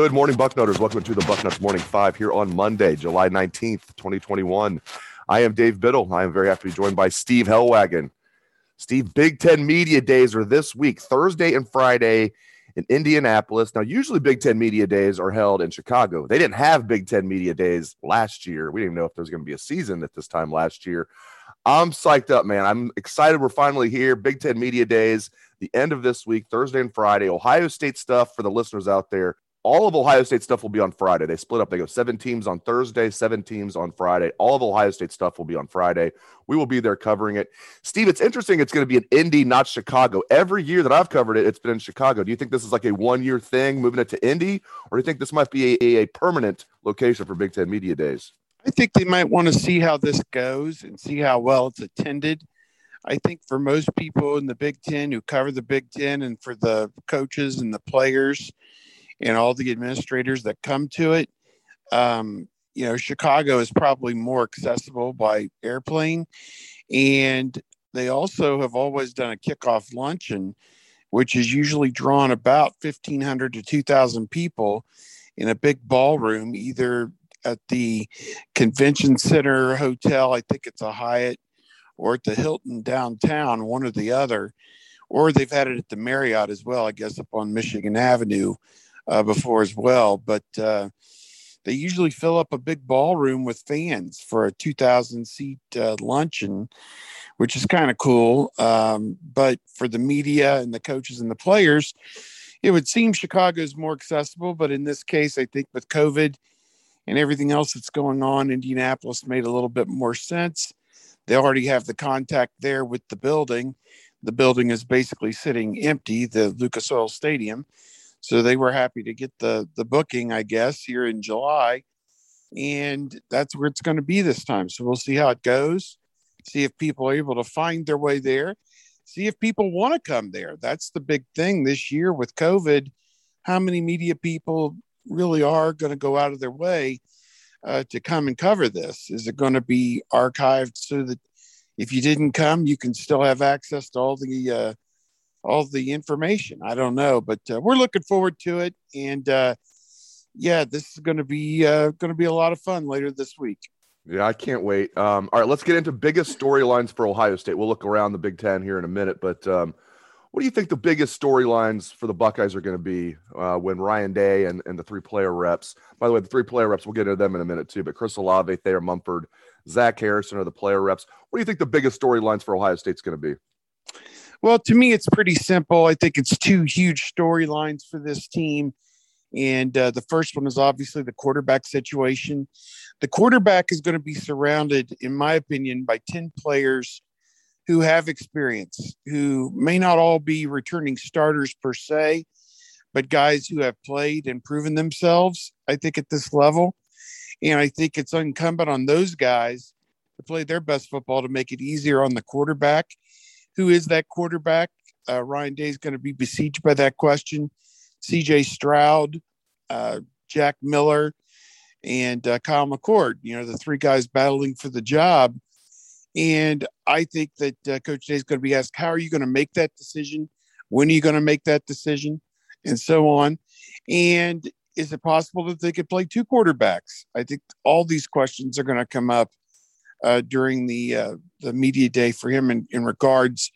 Good morning, Bucknutters. Welcome to the Bucknuts Morning Five here on Monday, July 19th, 2021. I am Dave Biddle. I am very happy to be joined by Steve Helwagen. Steve, Big Ten Media Days are this week, Thursday and Friday in Indianapolis. Now, usually Big Ten Media Days are held in Chicago. They didn't have Big Ten Media Days last year. We didn't know if there was going to be a season at this time last year. I'm psyched up, man. I'm excited we're finally here. Big Ten Media Days, the end of this week, Thursday and Friday. Ohio State stuff for the listeners out there all of Ohio State stuff will be on Friday. They split up. They go seven teams on Thursday, seven teams on Friday. All of Ohio State stuff will be on Friday. We will be there covering it. Steve, it's interesting. It's going to be in Indy, not Chicago. Every year that I've covered it, it's been in Chicago. Do you think this is like a one year thing, moving it to Indy, or do you think this might be a, a permanent location for Big Ten Media Days? I think they might want to see how this goes and see how well it's attended. I think for most people in the Big Ten who cover the Big Ten and for the coaches and the players, and all the administrators that come to it. Um, you know, Chicago is probably more accessible by airplane. And they also have always done a kickoff luncheon, which is usually drawn about 1,500 to 2,000 people in a big ballroom, either at the convention center hotel, I think it's a Hyatt, or at the Hilton downtown, one or the other. Or they've had it at the Marriott as well, I guess, up on Michigan Avenue uh, before as well. But uh, they usually fill up a big ballroom with fans for a 2,000 seat uh, luncheon, which is kind of cool. Um, but for the media and the coaches and the players, it would seem Chicago is more accessible. But in this case, I think with COVID and everything else that's going on, Indianapolis made a little bit more sense. They already have the contact there with the building. The building is basically sitting empty, the Lucas Oil Stadium. So they were happy to get the the booking, I guess, here in July, and that's where it's going to be this time. So we'll see how it goes. See if people are able to find their way there. See if people want to come there. That's the big thing this year with COVID. How many media people really are going to go out of their way uh, to come and cover this? Is it going to be archived so that if you didn't come, you can still have access to all the uh, all the information. I don't know, but uh, we're looking forward to it. And uh, yeah, this is going to be uh, going to be a lot of fun later this week. Yeah, I can't wait. Um, all right, let's get into biggest storylines for Ohio State. We'll look around the Big Ten here in a minute, but um, what do you think the biggest storylines for the Buckeyes are going to be uh, when Ryan Day and, and the three player reps? By the way, the three player reps, we'll get into them in a minute too. But Chris Olave, Thayer Munford, Zach Harrison are the player reps. What do you think the biggest storylines for Ohio State's going to be? Well, to me, it's pretty simple. I think it's two huge storylines for this team. And uh, the first one is obviously the quarterback situation. The quarterback is going to be surrounded, in my opinion, by 10 players who have experience, who may not all be returning starters per se, but guys who have played and proven themselves, I think, at this level. And I think it's incumbent on those guys to play their best football to make it easier on the quarterback who is that quarterback? Uh, Ryan Day is going to be besieged by that question. CJ Stroud, uh, Jack Miller, and uh, Kyle McCord, you know, the three guys battling for the job. And I think that uh, Coach Day is going to be asked, how are you going to make that decision? When are you going to make that decision? And so on. And is it possible that they could play two quarterbacks? I think all these questions are going to come up uh, during the uh, the media day for him in, in regards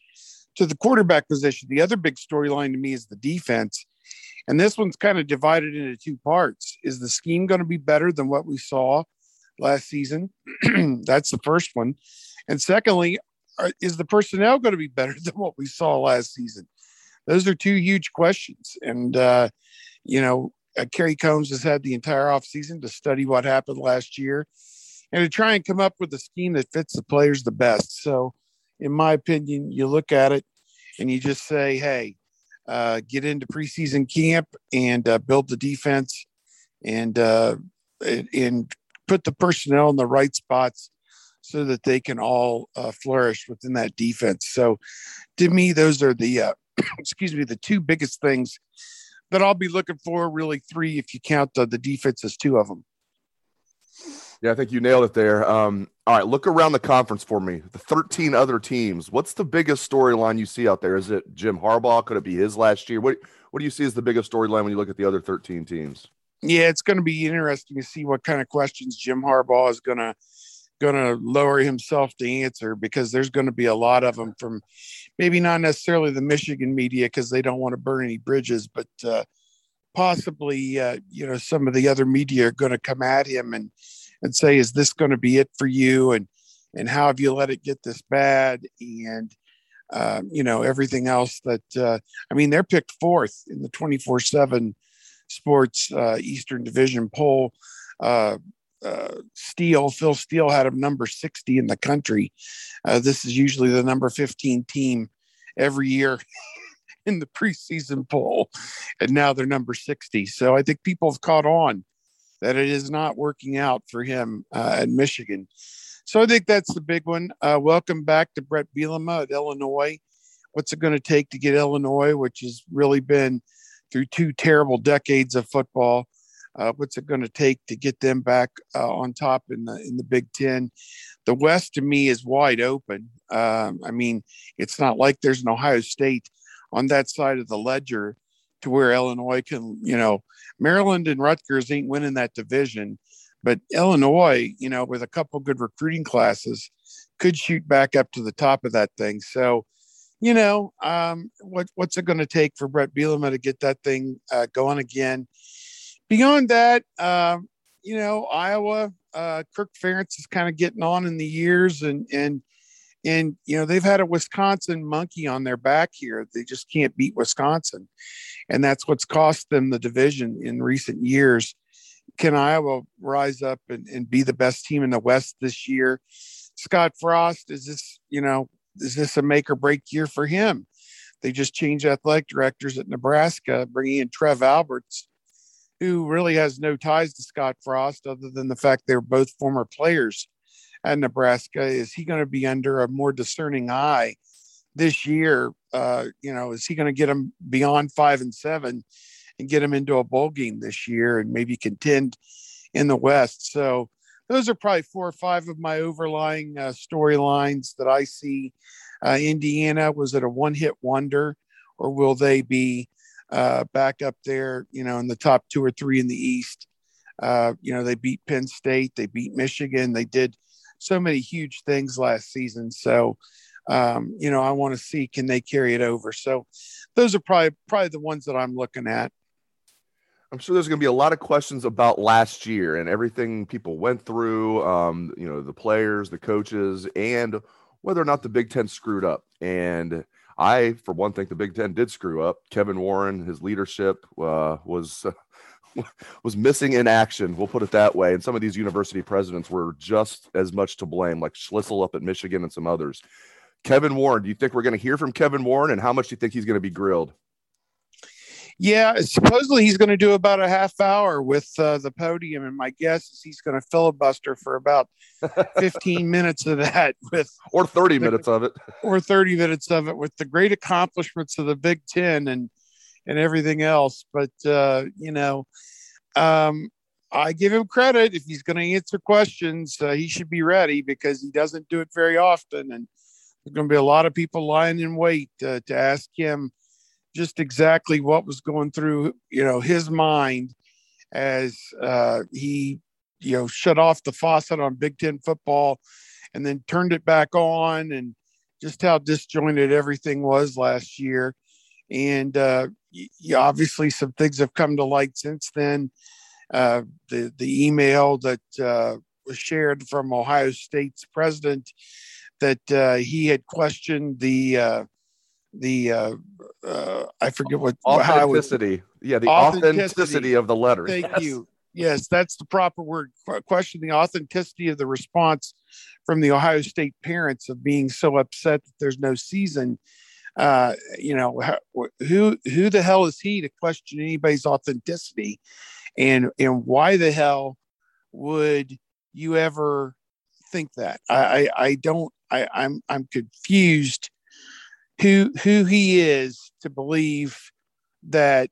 to the quarterback position. The other big storyline to me is the defense, And this one's kind of divided into two parts. Is the scheme going to be better than what we saw last season? That's the first one. And secondly, is the personnel going to be better than what we saw last season? Those are two huge questions. And, uh, you know, uh, Kerry Coombs has had the entire offseason to study what happened last year and to try and come up with a scheme that fits the players the best. So, in my opinion, you look at it and you just say, hey, uh, get into preseason camp and uh, build the defense and uh, and put the personnel in the right spots so that they can all uh, flourish within that defense. So, to me, those are the uh, excuse me the two biggest things that I'll be looking for. Really, three if you count the, the defense as two of them. Yeah, I think you nailed it there. Um, all right, look around the conference for me. The 13 other teams. What's the biggest storyline you see out there? Is it Jim Harbaugh? Could it be his last year? What What do you see as the biggest storyline when you look at the other 13 teams? Yeah, it's going to be interesting to see what kind of questions Jim Harbaugh is going to going to lower himself to answer because there's going to be a lot of them from maybe not necessarily the Michigan media because they don't want to burn any bridges, but uh, possibly uh, you know some of the other media are going to come at him and and say, is this going to be it for you? And, and how have you let it get this bad? And, uh, you know, everything else that, uh, I mean, they're picked fourth in the 24 seven sports uh, Eastern division poll. Uh, uh, Steele, Phil Steele had him number 60 in the country. Uh, this is usually the number 15 team every year in the preseason poll, and now they're number 60. So I think people have caught on that it is not working out for him uh, at Michigan. So I think that's the big one. Uh, welcome back to Bret Bielema at Illinois. What's it going to take to get Illinois, which has really been through two terrible decades of football? Uh, what's it going to take to get them back uh, on top in the in the Big Ten? The West to me is wide open. Um, I mean, it's not like there's an Ohio State on that side of the ledger to where Illinois can, you know, Maryland and Rutgers ain't winning that division, but Illinois, you know, with a couple good recruiting classes, could shoot back up to the top of that thing. So, you know, um, what what's it going to take for Bret Bielema to get that thing uh, going again? Beyond that, um, you know, Iowa, uh, Kirk Ferentz is kind of getting on in the years, and and and you know they've had a Wisconsin monkey on their back here. They just can't beat Wisconsin, and that's what's cost them the division in recent years. Can Iowa rise up and, and be the best team in the West this year? Scott Frost is this you know is this a make or break year for him? They just changed athletic directors at Nebraska, bringing in Trev Alberts, who really has no ties to Scott Frost other than the fact they're both former players at Nebraska? Is he going to be under a more discerning eye this year? Uh, you know, is he going to get him beyond five and seven and get him into a bowl game this year and maybe contend in the West? So those are probably four or five of my overlying uh, storylines that I see. Uh, Indiana was it a one-hit wonder, or will they be uh, back up there? You know, in the top two or three in the East. Uh, you know, they beat Penn State, they beat Michigan, they did so many huge things last season. So, um, you know, I want to see can they carry it over. So, those are probably probably the ones that I'm looking at. I'm sure there's going to be a lot of questions about last year and everything people went through. Um, you know, the players, the coaches, and whether or not the Big Ten screwed up. And I, for one, think the Big Ten did screw up. Kevin Warren, his leadership uh, was was missing in action. We'll put it that way. And some of these university presidents were just as much to blame, like Schlissel up at Michigan and some others. Kevin Warren, do you think we're going to hear from Kevin Warren, and how much do you think he's going to be grilled? Yeah, supposedly he's going to do about a half hour with uh, the podium, and my guess is he's going to filibuster for about fifteen minutes of that with, or thirty the, minutes of it, or thirty minutes of it with the great accomplishments of the Big Ten and and everything else. But uh, you know, um, I give him credit if he's going to answer questions. Uh, he should be ready because he doesn't do it very often, and there's going to be a lot of people lying in wait uh, to ask him just exactly what was going through you know his mind as uh, he you know shut off the faucet on Big Ten football and then turned it back on and just how disjointed everything was last year And uh, obviously, some things have come to light since then. Uh, the the email that uh, was shared from Ohio State's president that uh, he had questioned the uh, the uh, uh, I forget what authenticity. yeah, the authenticity. authenticity. of the letter. Thank yes. you. Yes, that's the proper word. Question the authenticity of the response from the Ohio State parents of being so upset that there's no season. Uh, you know, who who the hell is he to question anybody's authenticity, and and why the hell would you ever think that? I I, I don't. I, I'm I'm confused who who he is to believe that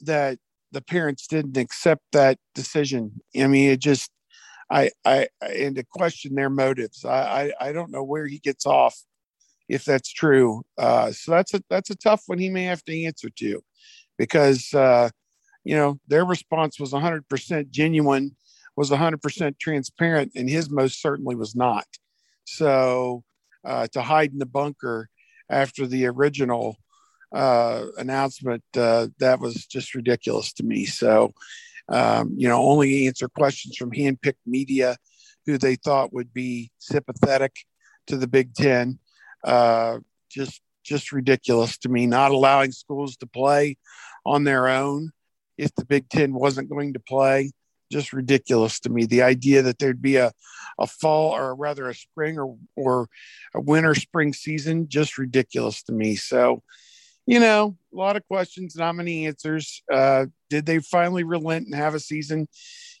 that the parents didn't accept that decision. I mean, it just I I and to question their motives. I I, I don't know where he gets off if that's true. Uh, so that's a that's a tough one he may have to answer to, because uh, you know their response was 100% genuine, was 100% transparent, and his most certainly was not. So uh, to hide in the bunker after the original uh, announcement, uh, that was just ridiculous to me. So, um, you know, only answer questions from handpicked media who they thought would be sympathetic to the Big Ten. Uh, just, just ridiculous to me. Not allowing schools to play on their own if the Big Ten wasn't going to play just ridiculous to me. The idea that there'd be a, a fall or rather a spring or, or a winter spring season, just ridiculous to me. So, you know, a lot of questions, not many answers. Uh, did they finally relent and have a season?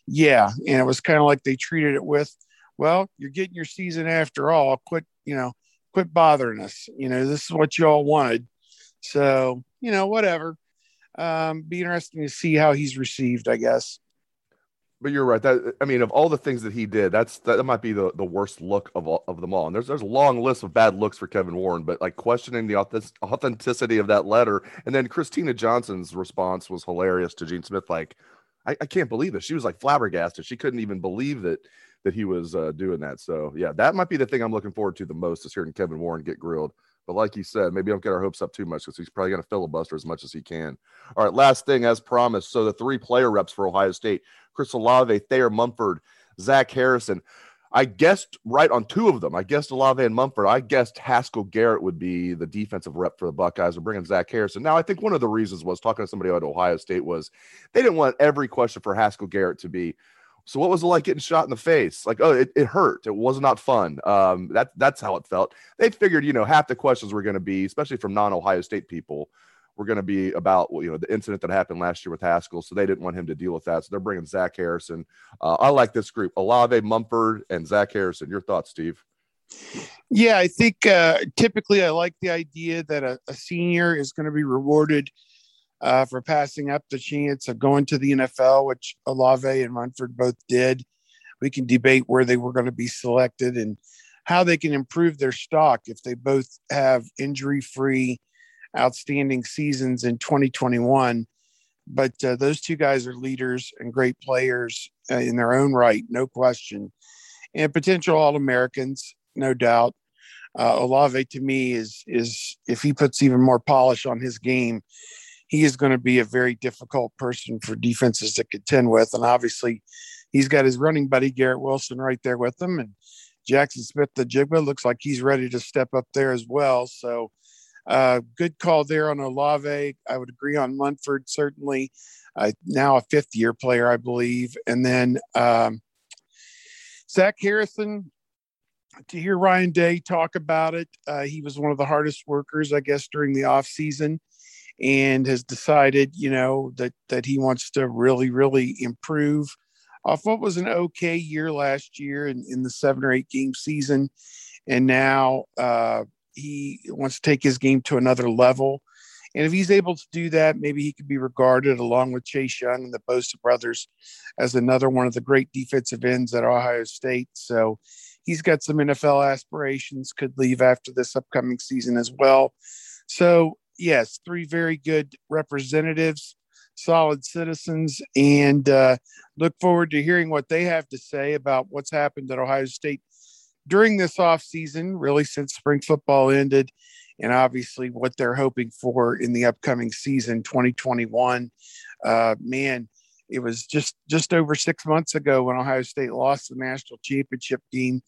Yeah. And it was kind of like they treated it with, well, you're getting your season after all. Quit, you know, quit bothering us. You know, this is what you all wanted. So, you know, whatever. Um, be interesting to see how he's received, I guess but you're right. That I mean, of all the things that he did, that's that might be the, the worst look of all, of them all. And there's there's a long list of bad looks for Kevin Warren, but like questioning the authenticity of that letter, and then Kristina Johnson's response was hilarious to Gene Smith. Like, I, I can't believe this. She was like flabbergasted. She couldn't even believe that that he was uh, doing that. So yeah, that might be the thing I'm looking forward to the most is hearing Kevin Warren get grilled. But like you said, maybe don't get our hopes up too much because he's probably going to filibuster as much as he can. All right, last thing as promised. So the three player reps for Ohio State: Chris Olave, Thayer Munford, Zach Harrison. I guessed right on two of them. I guessed Olave and Munford. I guessed Haskell Garrett would be the defensive rep for the Buckeyes. We're bringing Zach Harrison. Now, I think one of the reasons was talking to somebody at Ohio State was they didn't want every question for Haskell Garrett to be so what was it like getting shot in the face? Like, oh, it, it hurt. It was not fun. Um, that that's how it felt. They figured, you know, half the questions were going to be, especially from non-Ohio State people, were going to be about you know the incident that happened last year with Haskell. So they didn't want him to deal with that. So they're bringing Zach Harrison. Uh, I like this group: Olave, Munford, and Zach Harrison. Your thoughts, Steve? Yeah, I think uh, typically I like the idea that a, a senior is going to be rewarded uh, for passing up the chance of going to the NFL, which Olave and Munford both did. We can debate where they were going to be selected and how they can improve their stock if they both have injury free, outstanding seasons in 2021. But uh, those two guys are leaders and great players uh, in their own right, no question, and potential All Americans, no doubt. Uh, Olave to me is is if he puts even more polish on his game, he is going to be a very difficult person for defenses to contend with. And obviously, he's got his running buddy Garrett Wilson right there with him, and Jackson Smith-Njigba looks like he's ready to step up there as well. So, uh, good call there on Olave. I would agree on Munford certainly. Uh, now a fifth year player, I believe, and then um, Zach Harrison. To hear Ryan Day talk about it, uh, he was one of the hardest workers, I guess, during the off season and has decided, you know, that that he wants to really, really improve off what was an okay year last year in, in the seven or eight game season. And now uh, he wants to take his game to another level. And if he's able to do that, maybe he could be regarded along with Chase Young and the Bosa brothers as another one of the great defensive ends at Ohio State. So he's got some NFL aspirations, could leave after this upcoming season as well. So yes, three very good representatives, solid citizens, and uh, look forward to hearing what they have to say about what's happened at Ohio State during this off season, really since spring football ended, and obviously what they're hoping for in the upcoming season 2021. Uh, man, it was just just over six months ago when Ohio State lost the national championship game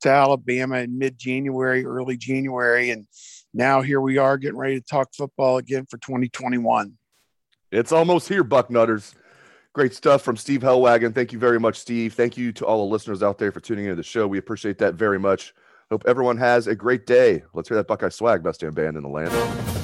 to Alabama in mid January, early January, and now here we are getting ready to talk football again for 2021. It's almost here, Bucknutters. Great stuff from Steve Helwagen. Thank you very much, Steve. Thank you to all the listeners out there for tuning into the show. We appreciate that very much. Hope everyone has a great day. Let's hear that Buckeye swag, best damn band in the land.